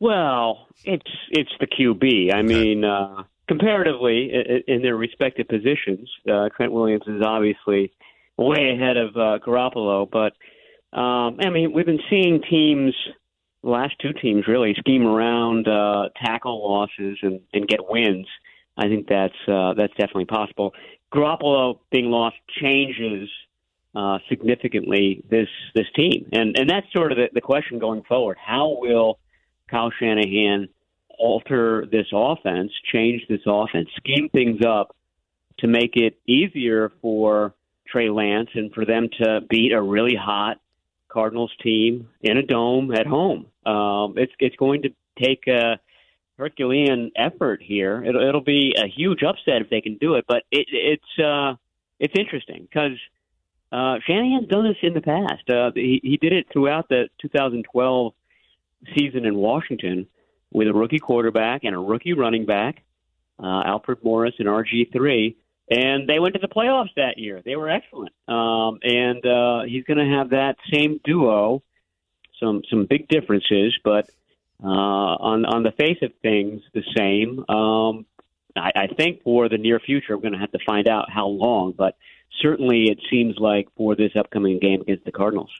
Well, it's it's the QB. I mean, uh, comparatively, in, in their respective positions, uh, Trent Williams is obviously way ahead of uh, Garoppolo. But um, I mean, we've been seeing teams, the last two teams really, scheme around uh, tackle losses and, and get wins. I think that's uh, that's definitely possible. Garoppolo being lost changes uh, significantly this this team, and and that's sort of the, the question going forward. How will Kyle Shanahan alter this offense, change this offense, scheme things up to make it easier for Trey Lance and for them to beat a really hot Cardinals team in a dome at home. Um, it's it's going to take a Herculean effort here. It'll, it'll be a huge upset if they can do it, but it, it's uh, it's interesting because uh, Shanahan's done this in the past. Uh, he, he did it throughout the 2012 season in Washington with a rookie quarterback and a rookie running back, uh, Alfred Morris and RG three, and they went to the playoffs that year. They were excellent, um, and uh, he's going to have that same duo. Some some big differences, but uh, on on the face of things, the same. Um, I, I think for the near future, we're going to have to find out how long, but certainly it seems like for this upcoming game against the Cardinals.